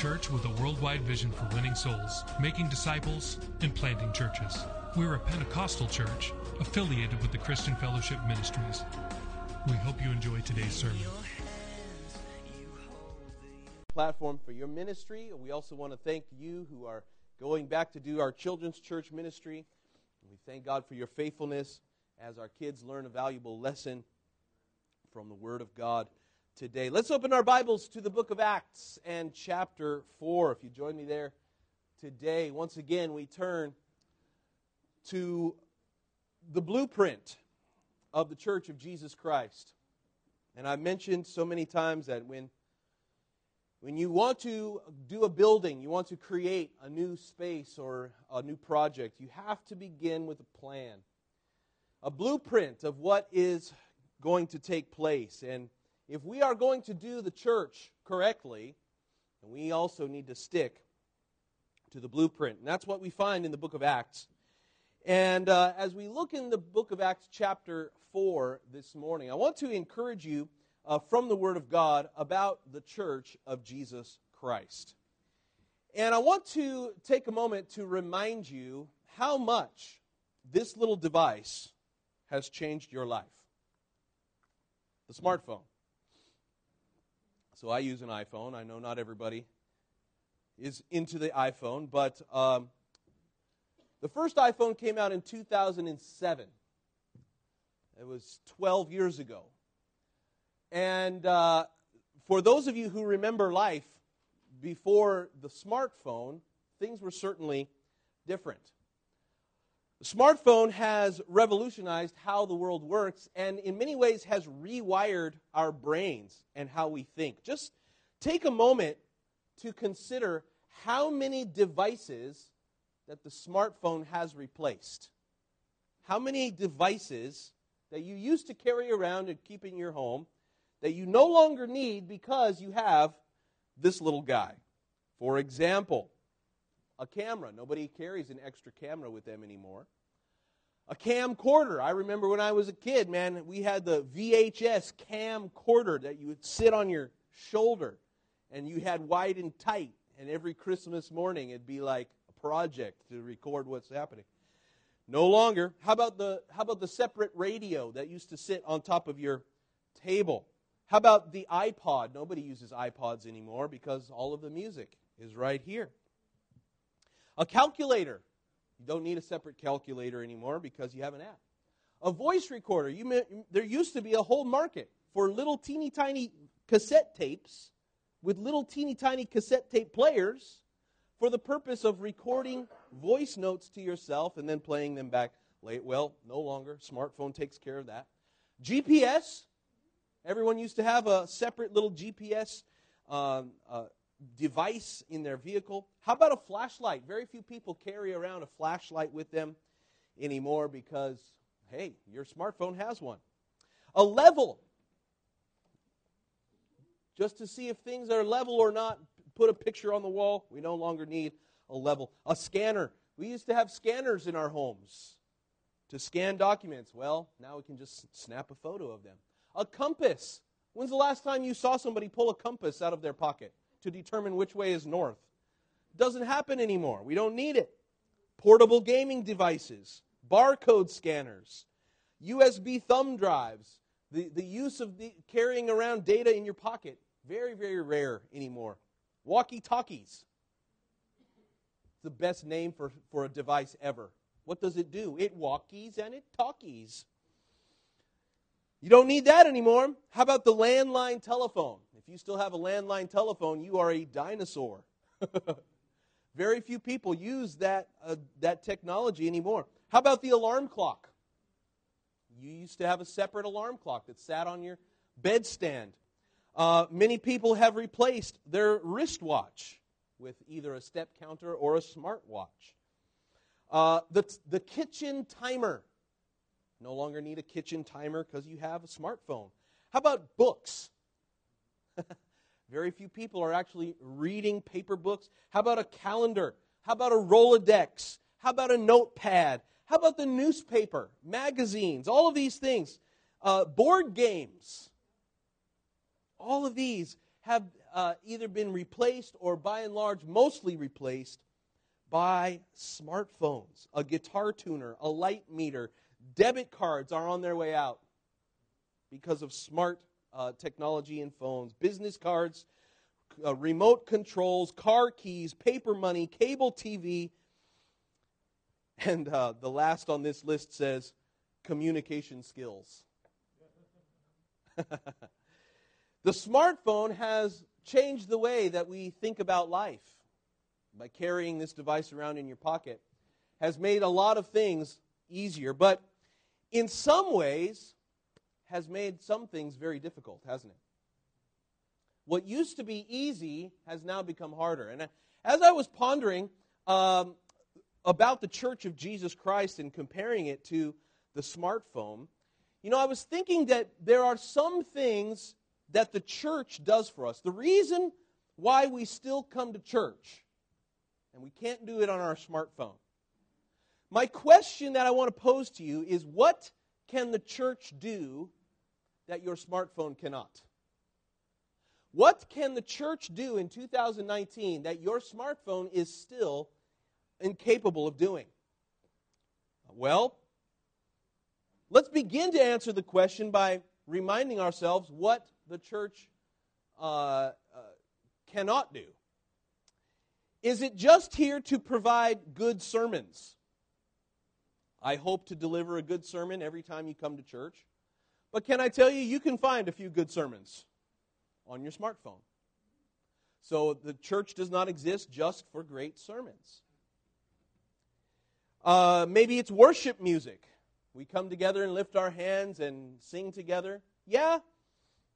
Church with a worldwide vision for winning souls, making disciples, and planting churches. We're a Pentecostal church affiliated with the Christian Fellowship Ministries. We hope you enjoy today's sermon. platform for your ministry. We also want to thank you who are going back to do our children's church ministry. We thank God for your faithfulness as our kids learn a valuable lesson from the Word of God today. Let's open our Bibles to the book of Acts and chapter 4. If you join me there today, once again, we turn to the blueprint of the Church of Jesus Christ. And I've mentioned so many times that when when you want to do a building, you want to create a new space or a new project, you have to begin with a plan, a blueprint of what is going to take place. And if we are going to do the church correctly, then we also need to stick to the blueprint. And that's what we find in the book of Acts. And uh, as we look in the book of Acts, chapter 4, this morning, I want to encourage you uh, from the Word of God about the church of Jesus Christ. And I want to take a moment to remind you how much this little device has changed your life the smartphone. So I use an iPhone. I know not everybody is into the iPhone, but um, the first iPhone came out in 2007. It was 12 years ago. And uh, for those of you who remember life before the smartphone, things were certainly different. The smartphone has revolutionized how the world works and, in many ways, has rewired our brains and how we think. Just take a moment to consider how many devices that the smartphone has replaced. How many devices that you used to carry around and keep in your home that you no longer need because you have this little guy. For example, a camera. Nobody carries an extra camera with them anymore. A camcorder. I remember when I was a kid, man, we had the VHS camcorder that you would sit on your shoulder and you had wide and tight. And every Christmas morning it'd be like a project to record what's happening. No longer. How about the how about the separate radio that used to sit on top of your table? How about the iPod? Nobody uses iPods anymore because all of the music is right here. A calculator. You don't need a separate calculator anymore because you have an app. A voice recorder. You may, there used to be a whole market for little teeny tiny cassette tapes with little teeny tiny cassette tape players for the purpose of recording voice notes to yourself and then playing them back late. Well, no longer. Smartphone takes care of that. GPS. Everyone used to have a separate little GPS um, uh, device in their vehicle. How about a flashlight? Very few people carry around a flashlight with them anymore because, hey, your smartphone has one. A level. Just to see if things are level or not, put a picture on the wall. We no longer need a level. A scanner. We used to have scanners in our homes to scan documents. Well, now we can just snap a photo of them. A compass. When's the last time you saw somebody pull a compass out of their pocket to determine which way is north? Doesn't happen anymore. We don't need it. Portable gaming devices, barcode scanners, USB thumb drives, the, the use of the, carrying around data in your pocket, very, very rare anymore. Walkie talkies. The best name for, for a device ever. What does it do? It walkies and it talkies. You don't need that anymore. How about the landline telephone? If you still have a landline telephone, you are a dinosaur. Very few people use that, uh, that technology anymore. How about the alarm clock? You used to have a separate alarm clock that sat on your bedstand. Uh, many people have replaced their wristwatch with either a step counter or a smartwatch. Uh, the, the kitchen timer. No longer need a kitchen timer because you have a smartphone. How about books? Very few people are actually reading paper books. How about a calendar? How about a Rolodex? How about a notepad? How about the newspaper, magazines, all of these things? Uh, board games. All of these have uh, either been replaced or, by and large, mostly replaced by smartphones. A guitar tuner, a light meter, debit cards are on their way out because of smart uh, technology and phones, business cards, uh, remote controls, car keys, paper money, cable TV. And uh, the last on this list says communication skills. the smartphone has changed the way that we think about life by carrying this device around in your pocket has made a lot of things easier but in some ways has made some things very difficult hasn't it? What used to be easy has now become harder. And as i was pondering um, about the church of jesus christ and comparing it to the smartphone you know i was thinking that there are some things that the church does for us. The reason why we still come to church and we can't do it on our smartphone. My question that I want to pose to you is what can the church do that your smartphone cannot? What can the church do in 2019 that your smartphone is still incapable of doing? Well, let's begin to answer the question by reminding ourselves what the church uh, uh, cannot do. Is it just here to provide good sermons? I hope to deliver a good sermon every time you come to church. But can I tell you, you can find a few good sermons on your smartphone. So the church does not exist just for great sermons. Uh, maybe it's worship music. We come together and lift our hands and sing together. Yeah,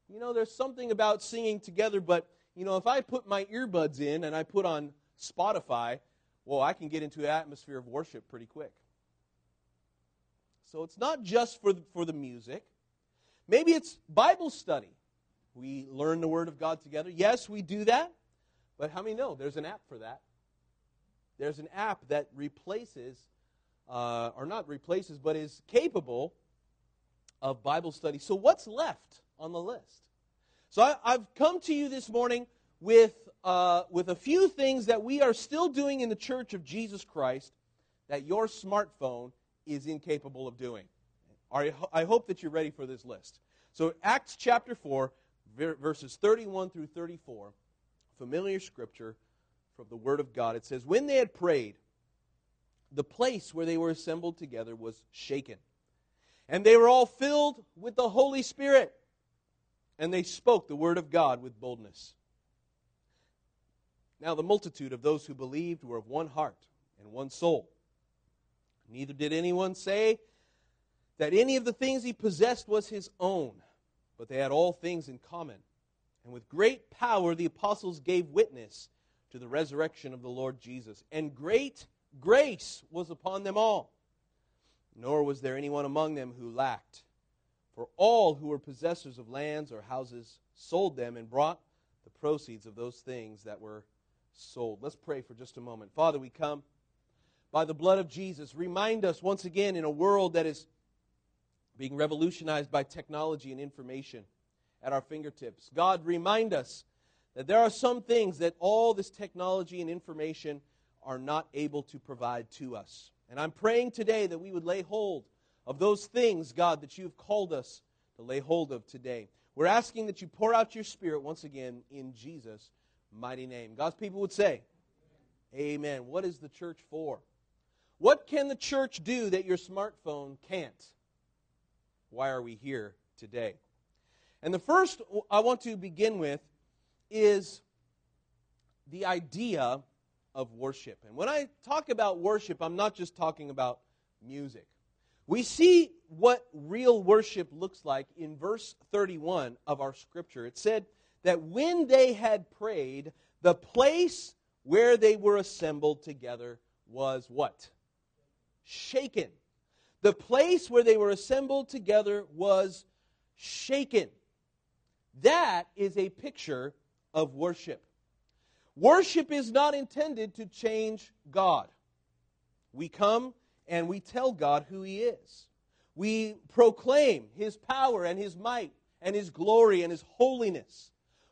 you know, there's something about singing together, but, you know, if I put my earbuds in and I put on Spotify, well, I can get into an atmosphere of worship pretty quick. So it's not just for the, for the music. Maybe it's Bible study. We learn the Word of God together. Yes, we do that. But how many know there's an app for that? There's an app that replaces, uh, or not replaces, but is capable of Bible study. So what's left on the list? So I, I've come to you this morning with uh, with a few things that we are still doing in the church of Jesus Christ that your smartphone is incapable of doing. I hope that you're ready for this list. So, Acts chapter 4, verses 31 through 34, familiar scripture from the Word of God. It says, When they had prayed, the place where they were assembled together was shaken. And they were all filled with the Holy Spirit. And they spoke the Word of God with boldness. Now, the multitude of those who believed were of one heart and one soul. Neither did anyone say that any of the things he possessed was his own, but they had all things in common. And with great power, the apostles gave witness to the resurrection of the Lord Jesus. And great grace was upon them all. Nor was there anyone among them who lacked. For all who were possessors of lands or houses sold them and brought the proceeds of those things that were sold. Let's pray for just a moment. Father, we come by the blood of Jesus. Remind us once again in a world that is being revolutionized by technology and information at our fingertips. God, remind us that there are some things that all this technology and information are not able to provide to us. And I'm praying today that we would lay hold of those things, God, that you've called us to lay hold of today. We're asking that you pour out your Spirit once again in Jesus' mighty name. God's people would say, Amen. What is the church for? What can the church do that your smartphone can't? Why are we here today? And the first I want to begin with is the idea of worship. And when I talk about worship, I'm not just talking about music. We see what real worship looks like in verse 31 of our scripture. It said, that when they had prayed, the place where they were assembled together was what? Shaken. The place where they were assembled together was shaken. That is a picture of worship. Worship is not intended to change God. We come and we tell God who He is. We proclaim His power and His might and His glory and His holiness.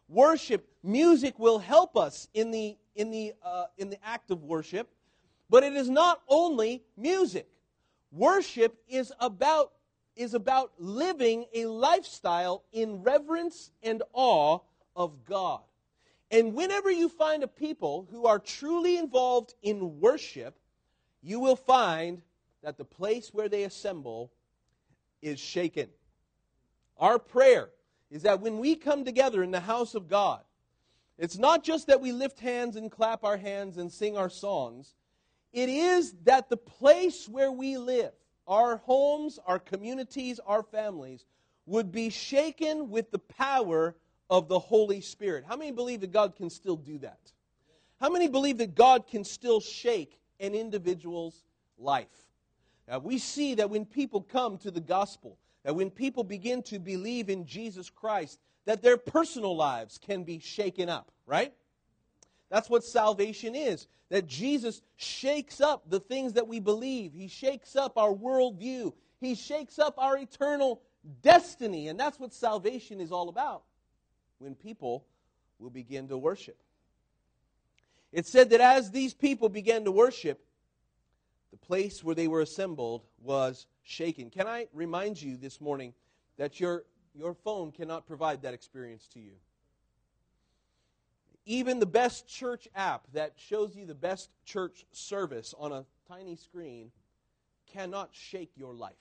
Worship, music will help us in the, in the, uh, in the act of worship, but it is not only music. Worship is about, is about living a lifestyle in reverence and awe of God. And whenever you find a people who are truly involved in worship, you will find that the place where they assemble is shaken. Our prayer is that when we come together in the house of God, it's not just that we lift hands and clap our hands and sing our songs. It is that the place where we live, our homes, our communities, our families, would be shaken with the power of the Holy Spirit. How many believe that God can still do that? How many believe that God can still shake an individual's life? Now, we see that when people come to the gospel, that when people begin to believe in Jesus Christ, that their personal lives can be shaken up, right? That's what salvation is. That Jesus shakes up the things that we believe. He shakes up our worldview. He shakes up our eternal destiny. And that's what salvation is all about when people will begin to worship. It said that as these people began to worship, the place where they were assembled was shaken. Can I remind you this morning that your, your phone cannot provide that experience to you? Even the best church app that shows you the best church service on a tiny screen cannot shake your life,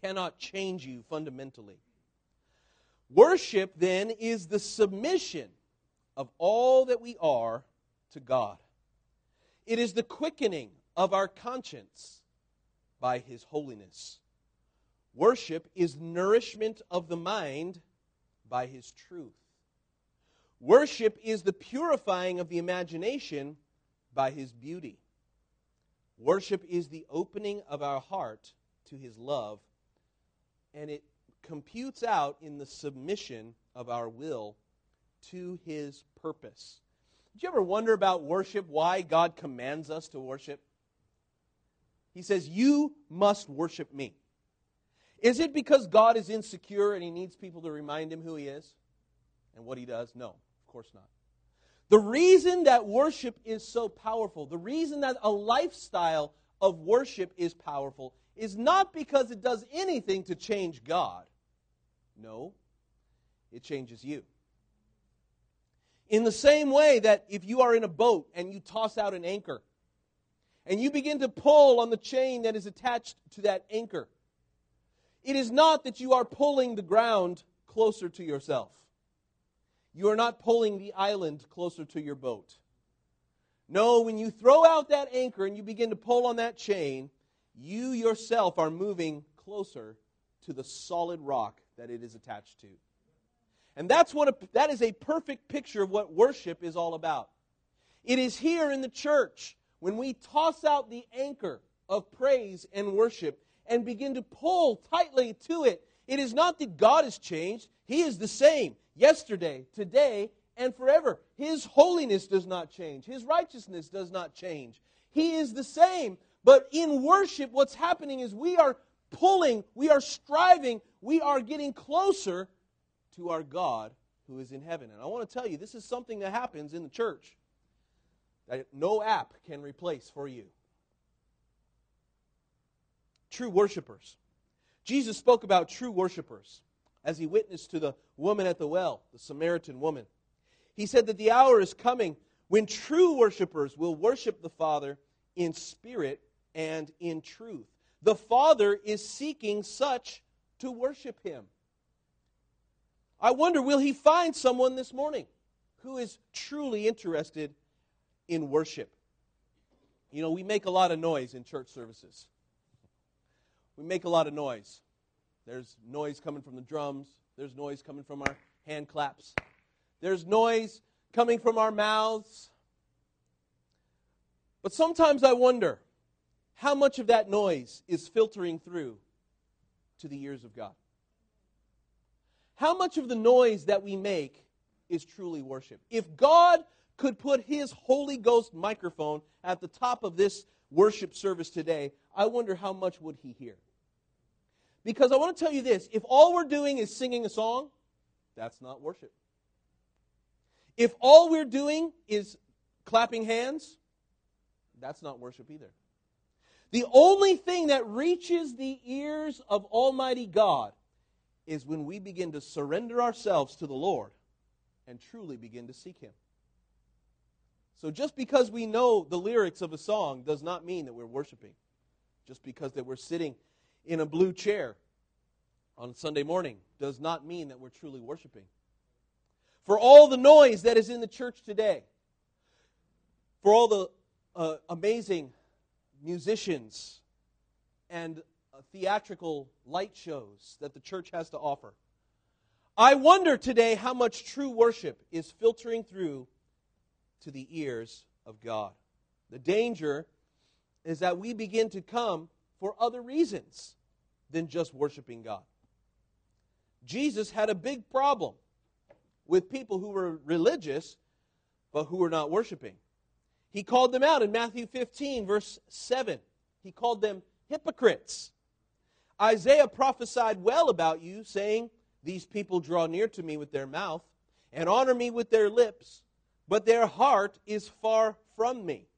cannot change you fundamentally. Worship, then, is the submission of all that we are to God. It is the quickening of our conscience by His holiness. Worship is nourishment of the mind by His truth. Worship is the purifying of the imagination by His beauty. Worship is the opening of our heart to His love, and it computes out in the submission of our will to His purpose. Did you ever wonder about worship, why God commands us to worship? He says, You must worship me. Is it because God is insecure and he needs people to remind him who he is and what he does? No, course not. The reason that worship is so powerful, the reason that a lifestyle of worship is powerful, is not because it does anything to change God. No, it changes you. In the same way that if you are in a boat and you toss out an anchor, and you begin to pull on the chain that is attached to that anchor, it is not that you are pulling the ground closer to yourself. You are not pulling the island closer to your boat. No, when you throw out that anchor and you begin to pull on that chain, you yourself are moving closer to the solid rock that it is attached to. And that's what a, that is a perfect picture of what worship is all about. It is here in the church when we toss out the anchor of praise and worship and begin to pull tightly to it. It is not that God has changed, He is the same yesterday, today, and forever. His holiness does not change, His righteousness does not change. He is the same. But in worship, what's happening is we are pulling, we are striving, we are getting closer to our God who is in heaven. And I want to tell you, this is something that happens in the church that no app can replace for you. True worshipers. Jesus spoke about true worshipers as he witnessed to the woman at the well, the Samaritan woman. He said that the hour is coming when true worshipers will worship the Father in spirit and in truth. The Father is seeking such to worship him. I wonder, will he find someone this morning who is truly interested in worship? You know, we make a lot of noise in church services. We make a lot of noise. There's noise coming from the drums, there's noise coming from our hand claps. There's noise coming from our mouths. But sometimes I wonder how much of that noise is filtering through to the ears of God. How much of the noise that we make is truly worship? If God could put his Holy Ghost microphone at the top of this worship service today, I wonder how much would he hear? Because I want to tell you this if all we're doing is singing a song, that's not worship. If all we're doing is clapping hands, that's not worship either. The only thing that reaches the ears of Almighty God is when we begin to surrender ourselves to the Lord and truly begin to seek Him. So just because we know the lyrics of a song does not mean that we're worshiping. Just because that we're sitting in a blue chair on Sunday morning does not mean that we're truly worshiping. For all the noise that is in the church today, for all the uh, amazing musicians and uh, theatrical light shows that the church has to offer, I wonder today how much true worship is filtering through to the ears of God. The danger is that we begin to come for other reasons than just worshiping God. Jesus had a big problem with people who were religious but who were not worshiping. He called them out in Matthew 15, verse 7. He called them hypocrites. Isaiah prophesied well about you, saying, These people draw near to me with their mouth and honor me with their lips, but their heart is far from me.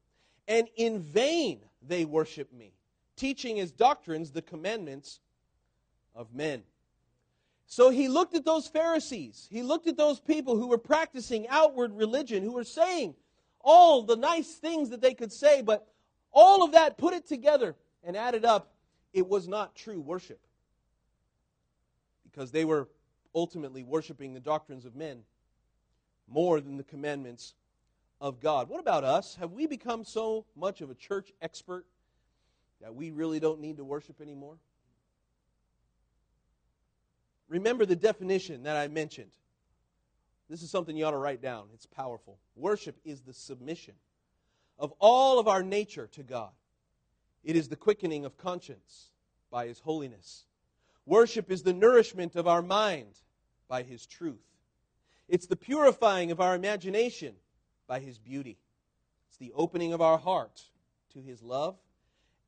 And in vain they worship me, teaching as doctrines the commandments of men. So he looked at those Pharisees. He looked at those people who were practicing outward religion, who were saying all the nice things that they could say, but all of that, put it together and added up, it was not true worship. Because they were ultimately worshiping the doctrines of men more than the commandments of God. What about us? Have we become so much of a church expert that we really don't need to worship anymore? Remember the definition that I mentioned. This is something you ought to write down. It's powerful. Worship is the submission of all of our nature to God, it is the quickening of conscience by His holiness. Worship is the nourishment of our mind by His truth. It's the purifying of our imagination by His beauty. It's the opening of our heart to His love,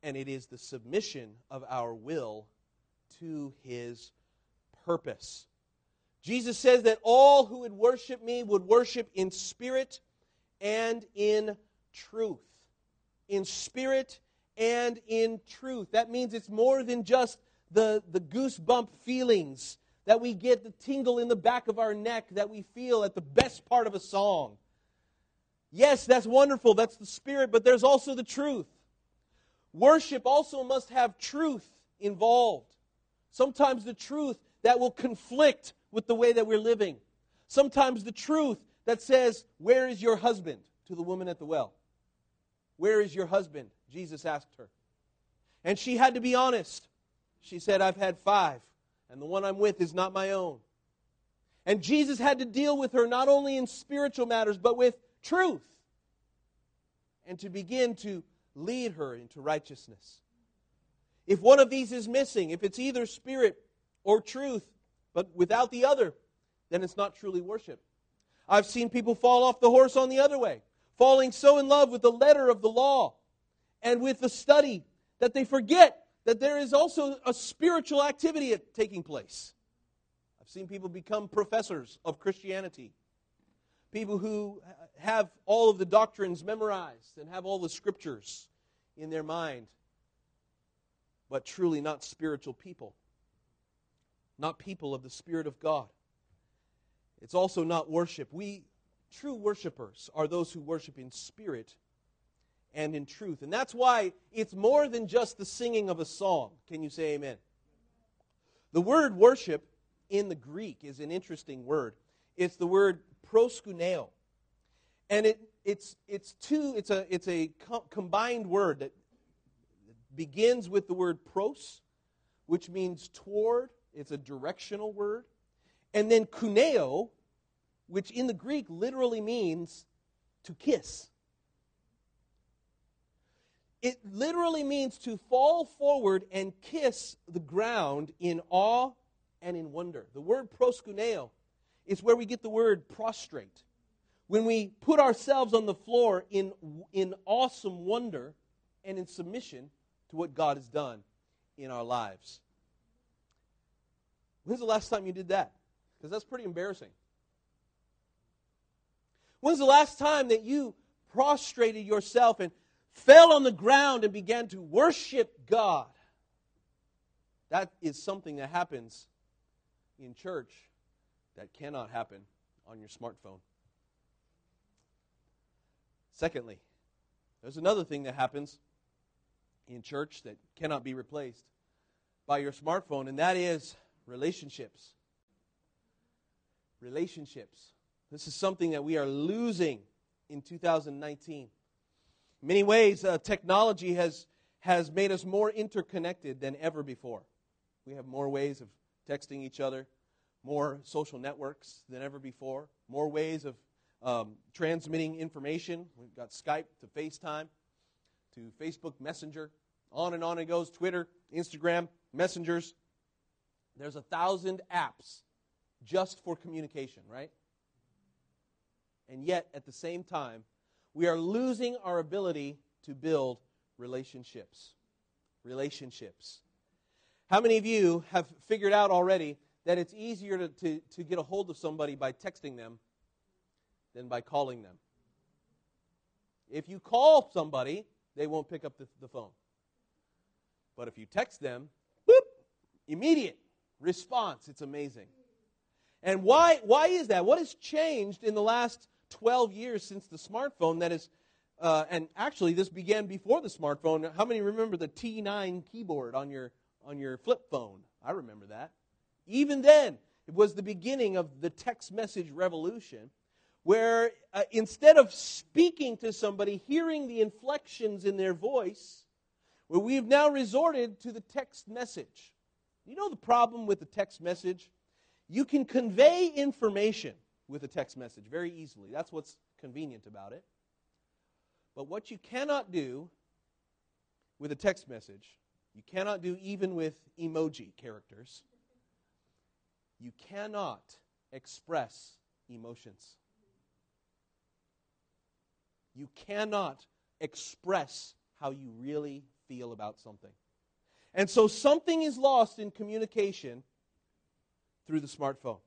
and it is the submission of our will to His purpose. Jesus says that all who would worship me would worship in spirit and in truth. In spirit and in truth. That means it's more than just the, the goosebump feelings that we get, the tingle in the back of our neck that we feel at the best part of a song. Yes, that's wonderful. That's the spirit, but there's also the truth. Worship also must have truth involved. Sometimes the truth that will conflict with the way that we're living. Sometimes the truth that says, Where is your husband? to the woman at the well. Where is your husband? Jesus asked her. And she had to be honest. She said, I've had five, and the one I'm with is not my own. And Jesus had to deal with her not only in spiritual matters, but with truth. And to begin to lead her into righteousness. If one of these is missing, if it's either spirit or truth, but without the other, then it's not truly worship. I've seen people fall off the horse on the other way, falling so in love with the letter of the law and with the study that they forget that there is also a spiritual activity taking place. I've seen people become professors of Christianity, people who uh, have all of the doctrines memorized and have all the scriptures in their mind, but truly not spiritual people not people of the Spirit of God. It's also not worship. We, true worshipers, are those who worship in spirit and in truth. And that's why it's more than just the singing of a song. Can you say amen? The word worship in the Greek is an interesting word. It's the word proskuneo. And it, it's, it's two, it's a, it's a co- combined word that begins with the word pros, which means toward, it's a directional word. and then kuneo, which in the Greek literally means to kiss. It literally means to fall forward and kiss the ground in awe and in wonder. The word proskuneo is where we get the word prostrate. When we put ourselves on the floor in, in awesome wonder and in submission to what God has done in our lives. When's the last time you did that? Because that's pretty embarrassing. When's the last time that you prostrated yourself and fell on the ground and began to worship God? That is something that happens in church that cannot happen on your smartphone. Secondly, there's another thing that happens in church that cannot be replaced by your smartphone, and that is relationships. Relationships. This is something that we are losing in 2019. In many ways, uh, technology has, has made us more interconnected than ever before. We have more ways of texting each other, more social networks than ever before, more ways of um, transmitting information. We've got Skype to FaceTime to Facebook Messenger. On and on it goes Twitter, Instagram, messengers. There's a thousand apps just for communication, right? And yet, at the same time, we are losing our ability to build relationships. Relationships. How many of you have figured out already that it's easier to, to, to get a hold of somebody by texting them than by calling them? If you call somebody, they won't pick up the, the phone. But if you text them, whoop, immediate response. It's amazing. And why, why is that? What has changed in the last 12 years since the smartphone that is, uh, and actually this began before the smartphone. How many remember the T9 keyboard on your, on your flip phone? I remember that. Even then, it was the beginning of the text message revolution where uh, instead of speaking to somebody, hearing the inflections in their voice, where we've now resorted to the text message. You know the problem with the text message? You can convey information with a text message very easily. That's what's convenient about it. But what you cannot do with a text message, you cannot do even with emoji characters, you cannot express emotions. You cannot express how you really feel about something. And so something is lost in communication through the smartphone.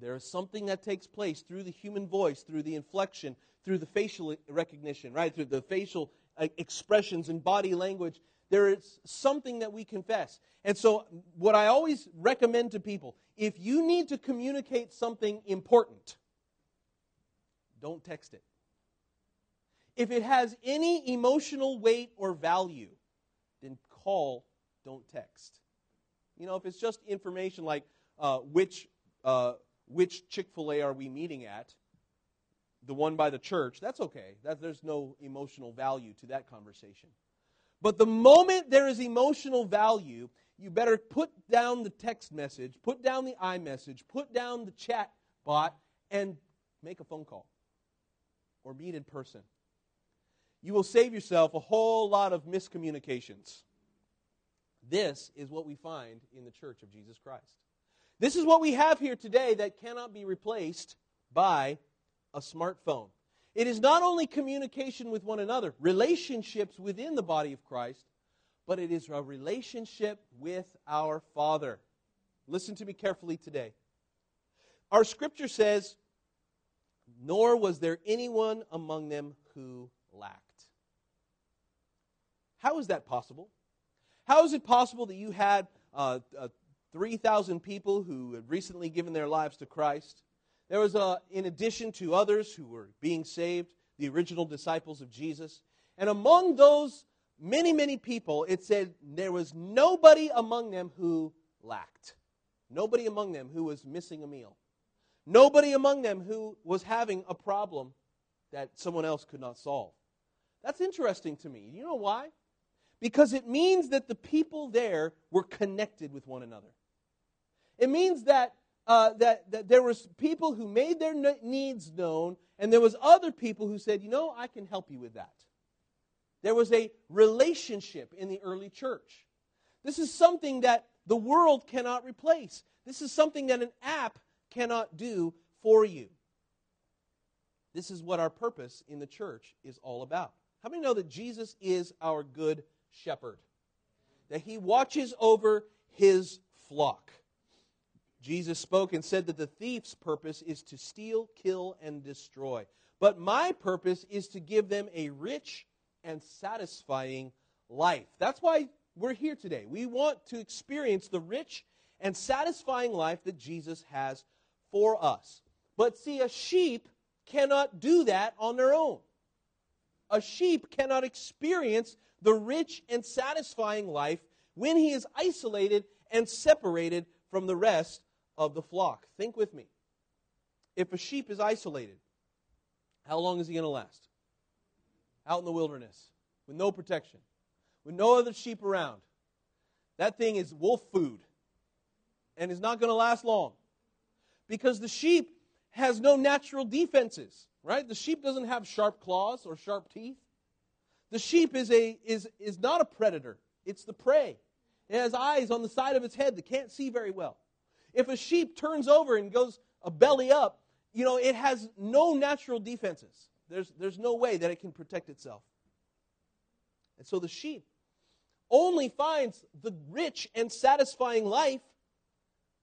There is something that takes place through the human voice, through the inflection, through the facial recognition, right? Through the facial uh, expressions and body language. There is something that we confess. And so, what I always recommend to people if you need to communicate something important, don't text it. If it has any emotional weight or value, then call, don't text. You know, if it's just information like uh, which, uh, which Chick fil A are we meeting at, the one by the church, that's okay. That, there's no emotional value to that conversation. But the moment there is emotional value, you better put down the text message, put down the iMessage, put down the chat bot, and make a phone call or meet in person. You will save yourself a whole lot of miscommunications. This is what we find in the church of Jesus Christ. This is what we have here today that cannot be replaced by a smartphone. It is not only communication with one another, relationships within the body of Christ, but it is a relationship with our Father. Listen to me carefully today. Our scripture says, Nor was there anyone among them who lacked. How is that possible? How is it possible that you had uh, uh, 3,000 people who had recently given their lives to Christ? There was, a, in addition to others who were being saved, the original disciples of Jesus. And among those many, many people, it said there was nobody among them who lacked. Nobody among them who was missing a meal. Nobody among them who was having a problem that someone else could not solve. That's interesting to me. You know why? Because it means that the people there were connected with one another. It means that uh, that, that there was people who made their needs known, and there was other people who said, you know, I can help you with that. There was a relationship in the early church. This is something that the world cannot replace. This is something that an app cannot do for you. This is what our purpose in the church is all about. How many know that Jesus is our good shepherd? That he watches over his flock. Jesus spoke and said that the thief's purpose is to steal, kill, and destroy. But my purpose is to give them a rich and satisfying life. That's why we're here today. We want to experience the rich and satisfying life that Jesus has for us. But see, a sheep cannot do that on their own. A sheep cannot experience the rich and satisfying life when he is isolated and separated from the rest of the flock. Think with me. If a sheep is isolated, how long is he going to last? Out in the wilderness with no protection, with no other sheep around. That thing is wolf food and is not going to last long because the sheep has no natural defenses, right? The sheep doesn't have sharp claws or sharp teeth. The sheep is, a, is, is not a predator, it's the prey. It has eyes on the side of its head that can't see very well. If a sheep turns over and goes a belly up, you know, it has no natural defenses. There's, there's no way that it can protect itself. And so the sheep only finds the rich and satisfying life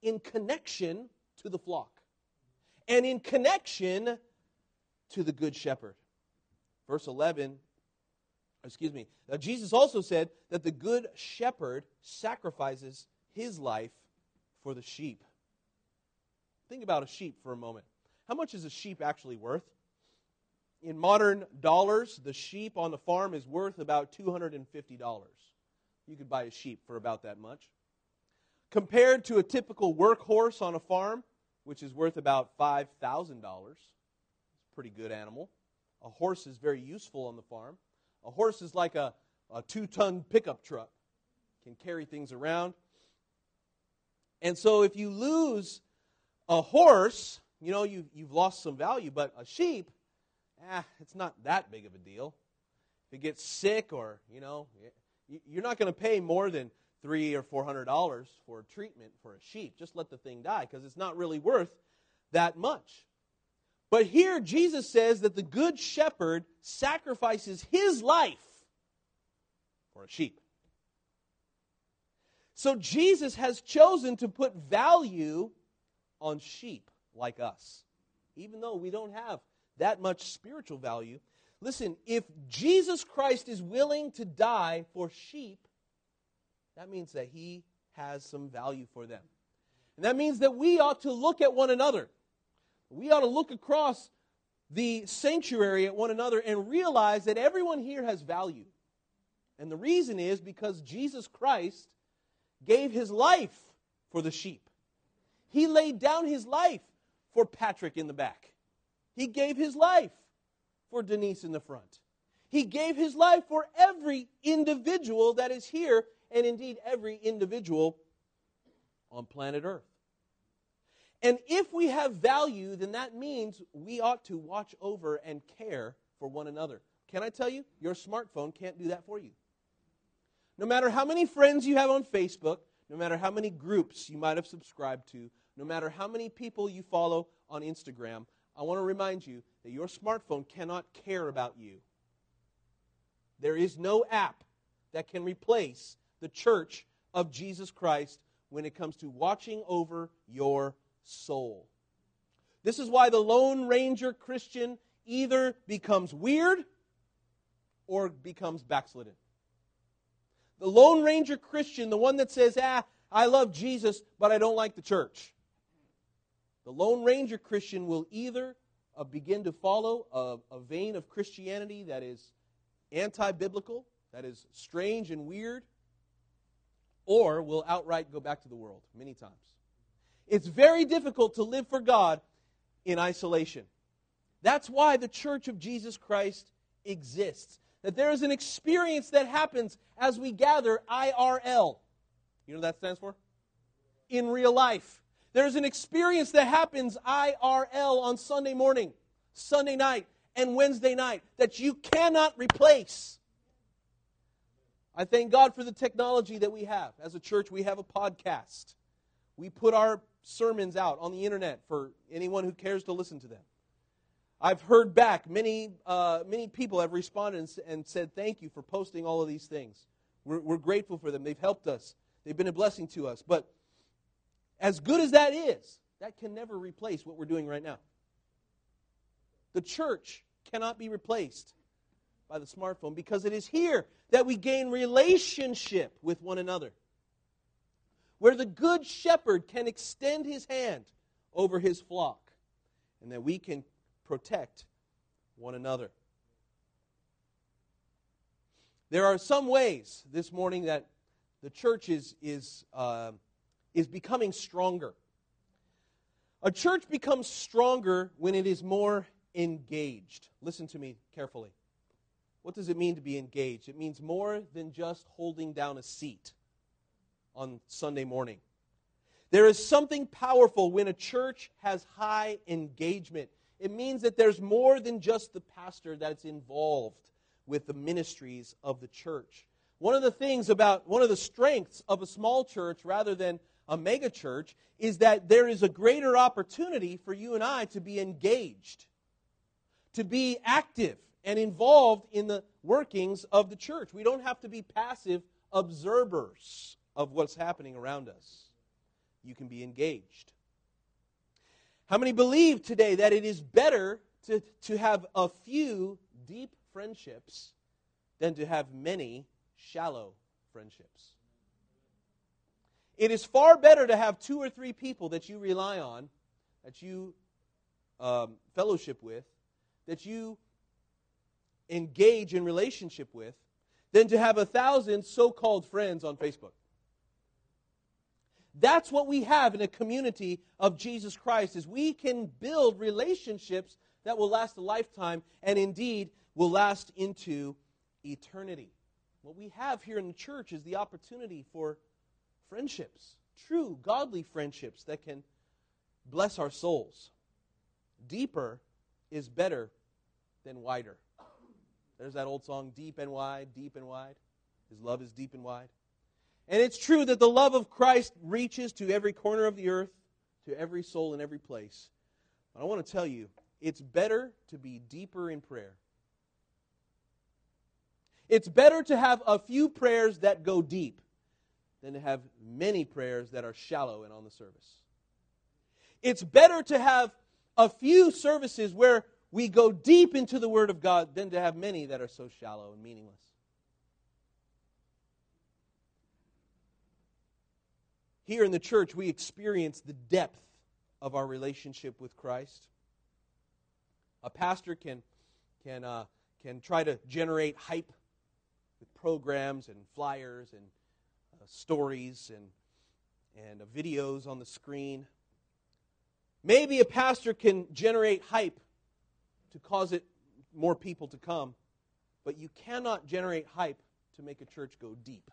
in connection to the flock and in connection to the good shepherd. Verse 11, excuse me, now Jesus also said that the good shepherd sacrifices his life for the sheep. Think about a sheep for a moment. How much is a sheep actually worth? In modern dollars, the sheep on the farm is worth about $250. You could buy a sheep for about that much. Compared to a typical workhorse on a farm, which is worth about $5,000, it's a pretty good animal. A horse is very useful on the farm. A horse is like a, a two ton pickup truck, can carry things around. And so if you lose a horse, you know, you've, you've lost some value, but a sheep, ah, it's not that big of a deal. If it gets sick or, you know, you're not going to pay more than three or four hundred dollars for treatment for a sheep. Just let the thing die because it's not really worth that much. But here Jesus says that the good shepherd sacrifices his life for a sheep. So Jesus has chosen to put value on sheep like us, even though we don't have that much spiritual value. Listen, if Jesus Christ is willing to die for sheep, that means that he has some value for them. And that means that we ought to look at one another. We ought to look across the sanctuary at one another and realize that everyone here has value. And the reason is because Jesus Christ gave his life for the sheep. He laid down his life for Patrick in the back. He gave his life for Denise in the front. He gave his life for every individual that is here, and indeed every individual on planet Earth. And if we have value, then that means we ought to watch over and care for one another. Can I tell you, your smartphone can't do that for you. No matter how many friends you have on Facebook, no matter how many groups you might have subscribed to, no matter how many people you follow on Instagram, I want to remind you that your smartphone cannot care about you. There is no app that can replace the church of Jesus Christ when it comes to watching over your soul. This is why the Lone Ranger Christian either becomes weird or becomes backslidden. The Lone Ranger Christian, the one that says, ah, I love Jesus, but I don't like the church. The Lone Ranger Christian will either uh, begin to follow a, a vein of Christianity that is anti biblical, that is strange and weird, or will outright go back to the world many times. It's very difficult to live for God in isolation. That's why the church of Jesus Christ exists. That there is an experience that happens as we gather IRL. You know what that stands for? In real life. There's an experience that happens IRL on Sunday morning, Sunday night, and Wednesday night that you cannot replace. I thank God for the technology that we have. As a church, we have a podcast. We put our sermons out on the internet for anyone who cares to listen to them. I've heard back, many, uh, many people have responded and, and said, Thank you for posting all of these things. We're, we're grateful for them. They've helped us, they've been a blessing to us. But as good as that is, that can never replace what we're doing right now. The church cannot be replaced by the smartphone because it is here that we gain relationship with one another. Where the good shepherd can extend his hand over his flock and that we can protect one another. There are some ways this morning that the church is, is, uh, is becoming stronger. A church becomes stronger when it is more engaged. Listen to me carefully. What does it mean to be engaged? It means more than just holding down a seat on Sunday morning. There is something powerful when a church has high engagement. It means that there's more than just the pastor that's involved with the ministries of the church. One of the things about, one of the strengths of a small church rather than a mega church is that there is a greater opportunity for you and I to be engaged, to be active and involved in the workings of the church. We don't have to be passive observers of what's happening around us. You can be engaged. How many believe today that it is better to, to have a few deep friendships than to have many shallow friendships? It is far better to have two or three people that you rely on, that you um, fellowship with, that you engage in relationship with, than to have a thousand so called friends on Facebook. That's what we have in a community of Jesus Christ is we can build relationships that will last a lifetime and indeed will last into eternity. What we have here in the church is the opportunity for friendships, true godly friendships that can bless our souls. Deeper is better than wider. There's that old song, Deep and Wide, Deep and Wide. His love is deep and wide. And it's true that the love of Christ reaches to every corner of the earth, to every soul in every place. But I want to tell you, it's better to be deeper in prayer. It's better to have a few prayers that go deep than to have many prayers that are shallow and on the surface. It's better to have a few services where we go deep into the Word of God than to have many that are so shallow and meaningless. Here in the church, we experience the depth of our relationship with Christ. A pastor can, can, uh, can try to generate hype with programs and flyers and uh, stories and, and uh, videos on the screen. Maybe a pastor can generate hype to cause it more people to come, but you cannot generate hype to make a church go deep.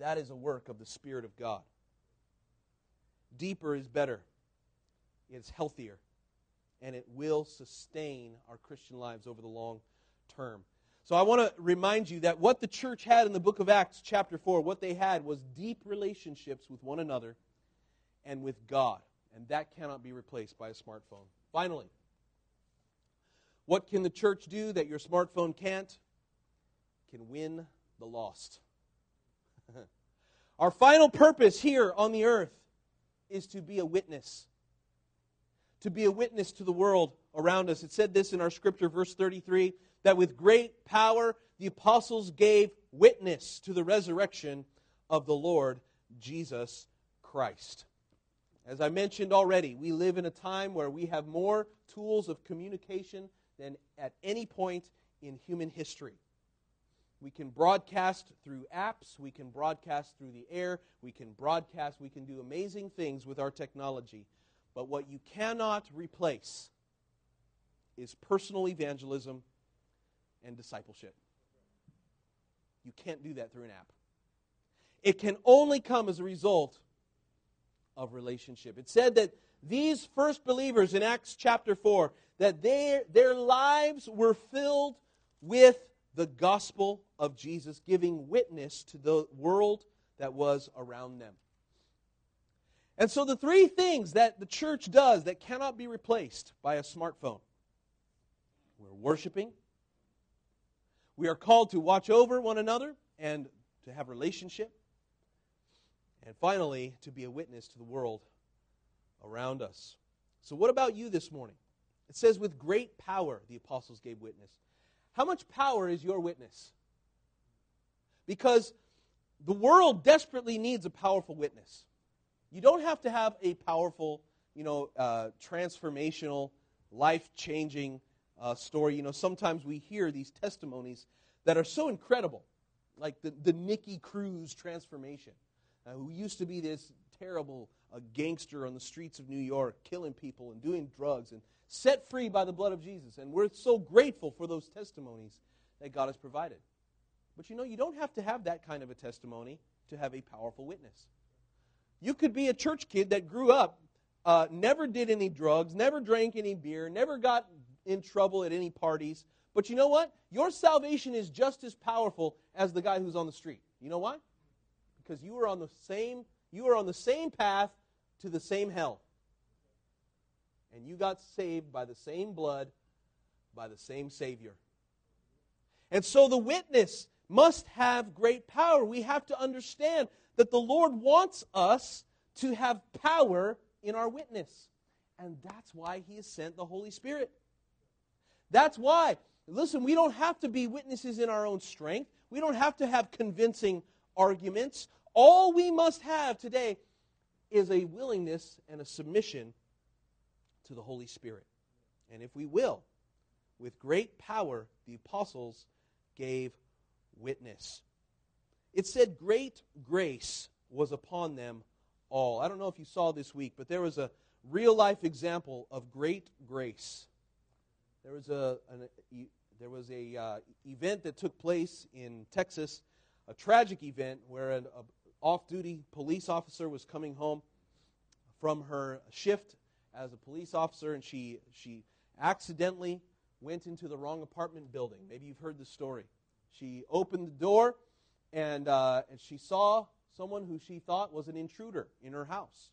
That is a work of the Spirit of God. Deeper is better, it's healthier, and it will sustain our Christian lives over the long term. So I want to remind you that what the church had in the book of Acts, chapter 4, what they had was deep relationships with one another and with God. And that cannot be replaced by a smartphone. Finally, what can the church do that your smartphone can't? Can win the lost. Our final purpose here on the earth is to be a witness. To be a witness to the world around us. It said this in our scripture, verse 33, that with great power the apostles gave witness to the resurrection of the Lord Jesus Christ. As I mentioned already, we live in a time where we have more tools of communication than at any point in human history. We can broadcast through apps, we can broadcast through the air, we can broadcast, we can do amazing things with our technology. But what you cannot replace is personal evangelism and discipleship. You can't do that through an app. It can only come as a result of relationship. It said that these first believers in Acts chapter 4, that their, their lives were filled with the gospel of Jesus, giving witness to the world that was around them. And so, the three things that the church does that cannot be replaced by a smartphone we're worshiping, we are called to watch over one another and to have relationship, and finally, to be a witness to the world around us. So, what about you this morning? It says, with great power, the apostles gave witness. How much power is your witness? Because the world desperately needs a powerful witness. You don't have to have a powerful, you know, uh, transformational, life changing uh, story. You know, sometimes we hear these testimonies that are so incredible, like the, the Nicky Cruz transformation, uh, who used to be this terrible uh, gangster on the streets of New York, killing people and doing drugs, and set free by the blood of Jesus. And we're so grateful for those testimonies that God has provided. But you know, you don't have to have that kind of a testimony to have a powerful witness. You could be a church kid that grew up, uh, never did any drugs, never drank any beer, never got in trouble at any parties. But you know what? Your salvation is just as powerful as the guy who's on the street. You know why? Because you are on the same you are on the same path to the same hell. And you got saved by the same blood, by the same Savior. And so the witness must have great power. We have to understand that the Lord wants us to have power in our witness. And that's why He has sent the Holy Spirit. That's why. Listen, we don't have to be witnesses in our own strength. We don't have to have convincing arguments. All we must have today is a willingness and a submission to the Holy Spirit. And if we will, with great power, the apostles gave witness. It said, Great grace was upon them all. I don't know if you saw this week, but there was a real life example of great grace. There was a, an, there was a uh, event that took place in Texas, a tragic event where an off-duty police officer was coming home from her shift as a police officer, and she she accidentally went into the wrong apartment building. Maybe you've heard the story. She opened the door, and uh, and she saw someone who she thought was an intruder in her house.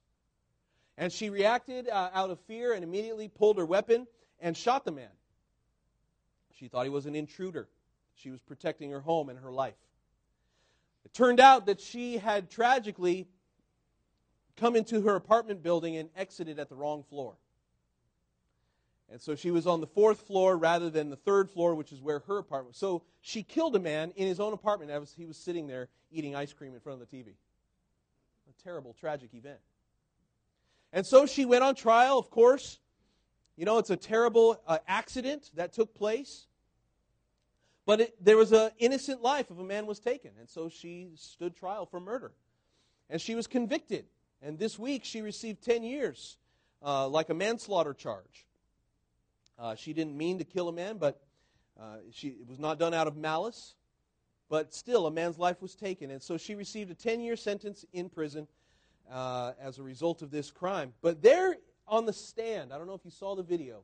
And she reacted uh, out of fear and immediately pulled her weapon and shot the man. She thought he was an intruder. She was protecting her home and her life. It turned out that she had tragically come into her apartment building and exited at the wrong floor. And so she was on the fourth floor rather than the third floor, which is where her apartment was. So she killed a man in his own apartment as he was sitting there eating ice cream in front of the TV. A terrible, tragic event. And so she went on trial, of course. You know, it's a terrible uh, accident that took place. But it, there was an innocent life of a man was taken. And so she stood trial for murder. And she was convicted. And this week she received 10 years, uh, like a manslaughter charge. Uh, she didn't mean to kill a man, but uh, she, it was not done out of malice. But still, a man's life was taken. And so she received a 10 year sentence in prison uh, as a result of this crime. But there on the stand, I don't know if you saw the video,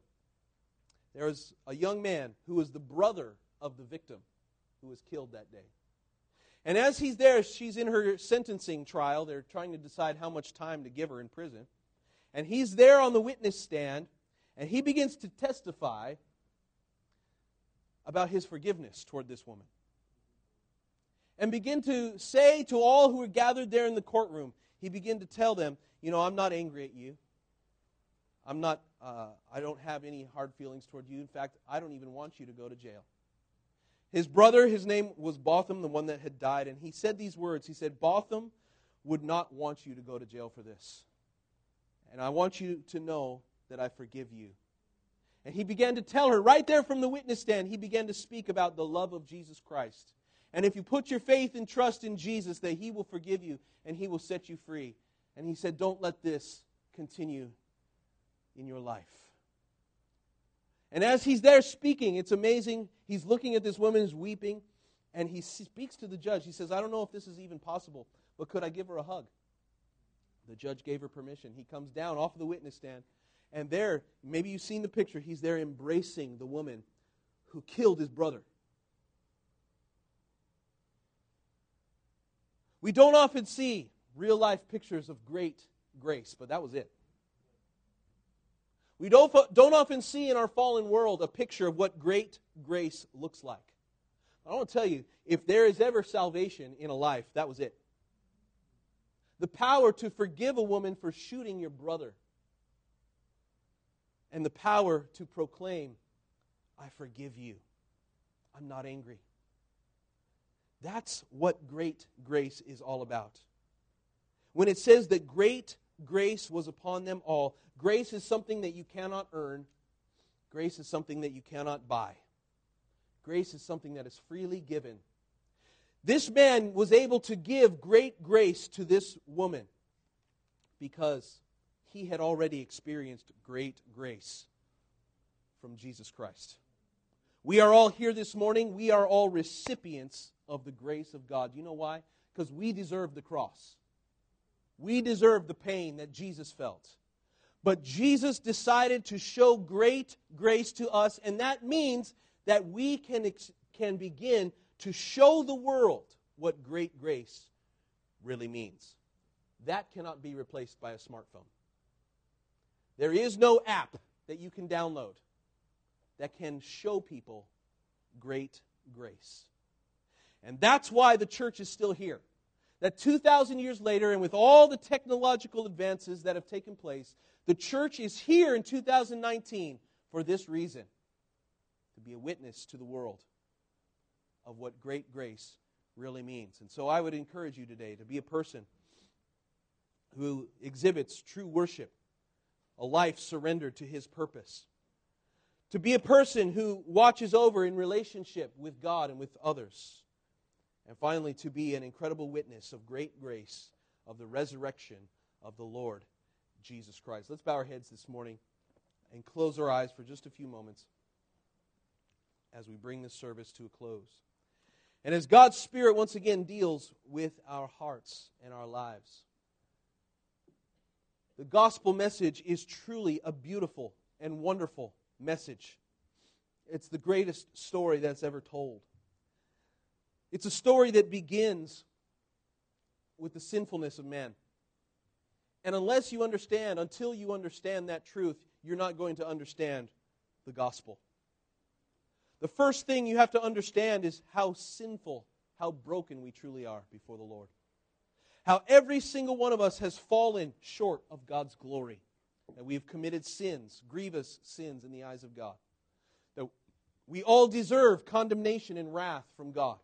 there was a young man who was the brother of the victim who was killed that day. And as he's there, she's in her sentencing trial. They're trying to decide how much time to give her in prison. And he's there on the witness stand, and he begins to testify about his forgiveness toward this woman. And begin to say to all who were gathered there in the courtroom, he began to tell them, You know, I'm not angry at you. I'm not, uh, I don't have any hard feelings toward you. In fact, I don't even want you to go to jail. His brother, his name was Botham, the one that had died, and he said these words. He said, Botham would not want you to go to jail for this. And I want you to know that I forgive you. And he began to tell her right there from the witness stand, he began to speak about the love of Jesus Christ. And if you put your faith and trust in Jesus, that he will forgive you and he will set you free. And he said, Don't let this continue in your life. And as he's there speaking, it's amazing. He's looking at this woman who's weeping, and he speaks to the judge. He says, I don't know if this is even possible, but could I give her a hug? The judge gave her permission. He comes down off the witness stand, and there, maybe you've seen the picture, he's there embracing the woman who killed his brother. We don't often see real life pictures of great grace, but that was it. We don't, don't often see in our fallen world a picture of what great grace looks like. I want to tell you, if there is ever salvation in a life, that was it. The power to forgive a woman for shooting your brother, and the power to proclaim, I forgive you. I'm not angry. That's what great grace is all about. When it says that great grace was upon them all, grace is something that you cannot earn, grace is something that you cannot buy. Grace is something that is freely given. This man was able to give great grace to this woman because he had already experienced great grace from Jesus Christ. We are all here this morning. We are all recipients of the grace of God. You know why? Because we deserve the cross. We deserve the pain that Jesus felt. But Jesus decided to show great grace to us, and that means that we can, can begin to show the world what great grace really means. That cannot be replaced by a smartphone. There is no app that you can download that can show people great grace. And that's why the church is still here. That 2,000 years later, and with all the technological advances that have taken place, the church is here in 2019 for this reason to be a witness to the world of what great grace really means. And so I would encourage you today to be a person who exhibits true worship, a life surrendered to his purpose. To be a person who watches over in relationship with God and with others. And finally, to be an incredible witness of great grace of the resurrection of the Lord Jesus Christ. Let's bow our heads this morning and close our eyes for just a few moments as we bring this service to a close. And as God's Spirit once again deals with our hearts and our lives, the gospel message is truly a beautiful and wonderful message. It's the greatest story that's ever told. It's a story that begins with the sinfulness of man. And unless you understand, until you understand that truth, you're not going to understand the gospel. The first thing you have to understand is how sinful, how broken we truly are before the Lord. How every single one of us has fallen short of God's glory. That we have committed sins, grievous sins in the eyes of God. That we all deserve condemnation and wrath from God.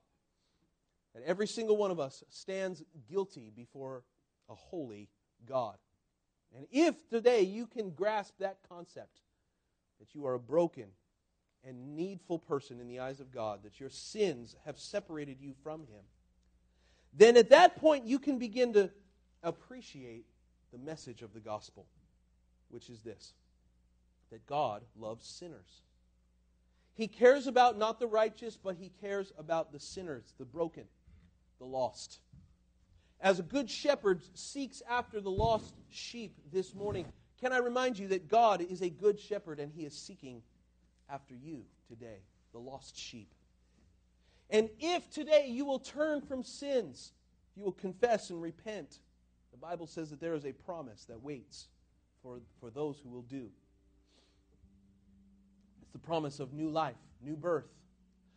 That every single one of us stands guilty before a holy God. And if today you can grasp that concept, that you are a broken, and needful person in the eyes of God, that your sins have separated you from Him, then at that point you can begin to appreciate the message of the gospel, which is this that God loves sinners. He cares about not the righteous, but He cares about the sinners, the broken, the lost. As a good shepherd seeks after the lost sheep this morning, can I remind you that God is a good shepherd and He is seeking after you today, the lost sheep. And if today you will turn from sins, you will confess and repent, the Bible says that there is a promise that waits for, for those who will do. It's the promise of new life, new birth.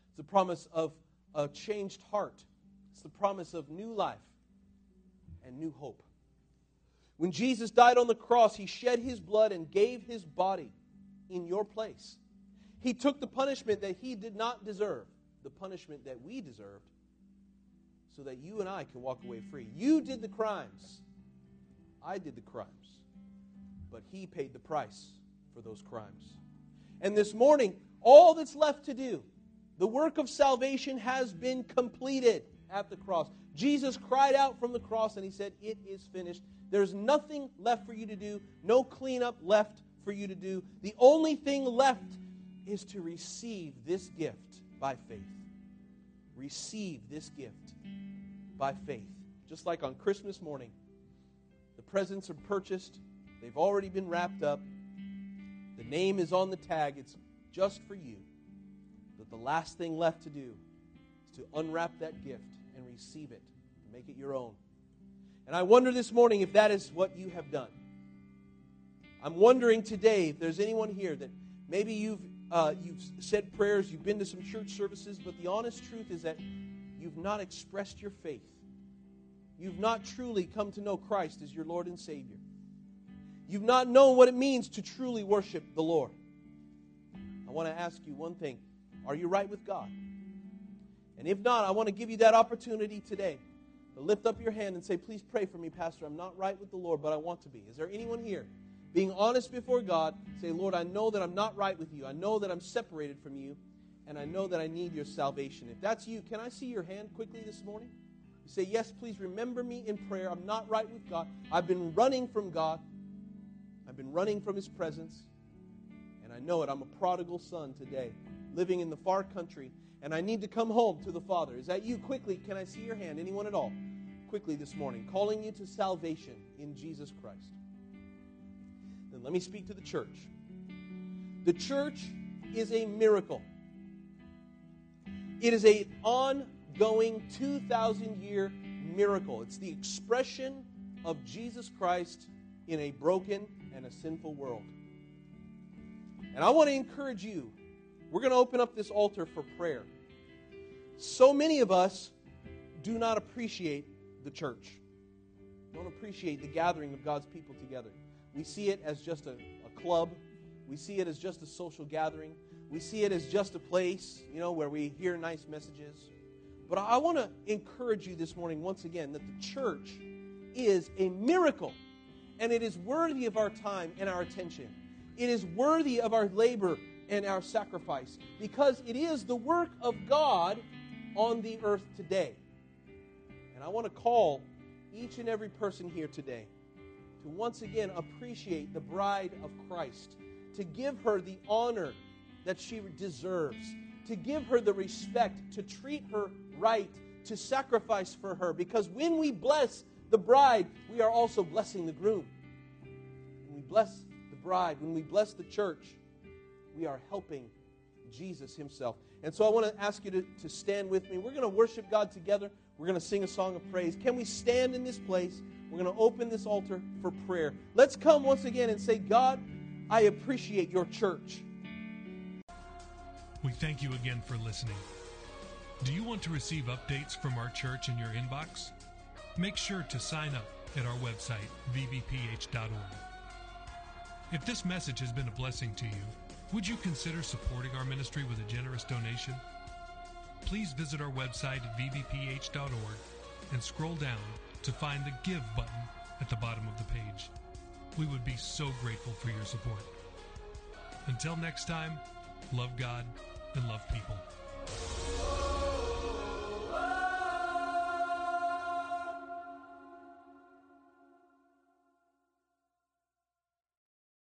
It's the promise of a changed heart. It's the promise of new life and new hope. When Jesus died on the cross, he shed his blood and gave his body in your place. He took the punishment that he did not deserve, the punishment that we deserved, so that you and I can walk away free. You did the crimes. I did the crimes. But he paid the price for those crimes. And this morning, all that's left to do, the work of salvation has been completed at the cross. Jesus cried out from the cross and he said, It is finished. There's nothing left for you to do, no cleanup left for you to do. The only thing left is to receive this gift by faith. Receive this gift by faith. Just like on Christmas morning, The presents are purchased, they've already been wrapped up. The name is on the tag, it's just for you. But the last thing left to do is to unwrap that gift receive it, make it your own. And I wonder this morning if that is what you have done. I'm wondering today if there's anyone here that maybe you've uh, you've said prayers, you've been to some church services, but the honest truth is that you've not expressed your faith. You've not truly come to know Christ as your Lord and Savior. You've not known what it means to truly worship the Lord. I want to ask you one thing Are you right with God? And if not, I want to give you that opportunity today to lift up your hand and say, Please pray for me, Pastor. I'm not right with the Lord, but I want to be. Is there anyone here? Being honest before God, say, Lord, I know that I'm not right with you. I know that I'm separated from you, and I know that I need your salvation. If that's you, can I see your hand quickly this morning? Say, Yes, please remember me in prayer. I'm not right with God. I've been running from God, I've been running from His presence, and I know it. I'm a prodigal son today, living in the far country, and I need to come home to the Father. Is that you? Quickly, can I see your hand? Anyone at all? Quickly this morning, calling you to salvation in Jesus Christ. Then let me speak to the church. The church is a miracle. It is an ongoing 2,000 year miracle. It's the expression of Jesus Christ in a broken and a sinful world. And I want to encourage you. We're going to open up this altar for prayer. So many of us do not appreciate the church, don't appreciate the gathering of God's people together. We see it as just a, a club, we see it as just a social gathering, we see it as just a place, you know, where we hear nice messages. But I want to encourage you this morning once again that the church is a miracle and it is worthy of our time and our attention. It is worthy of our labor and our sacrifice because it is the work of God on the earth today. And I want to call each and every person here today to once again appreciate the bride of Christ, to give her the honor that she deserves, to give her the respect, to treat her right, to sacrifice for her. Because when we bless the bride, we are also blessing the groom. When we bless the bride, when we bless the church, we are helping Jesus himself. And so I want to ask you to, to stand with me. We're going to worship God together. We're going to sing a song of praise. Can we stand in this place? We're going to open this altar for prayer. Let's come once again and say, God, I appreciate your church. We thank you again for listening. Do you want to receive updates from our church in your inbox? Make sure to sign up at our website, vbph.org. If this message has been a blessing to you, would you consider supporting our ministry with a generous donation? Please visit our website at vbph.org and scroll down to find the Give button at the bottom of the page. We would be so grateful for your support. Until next time, love God and love people.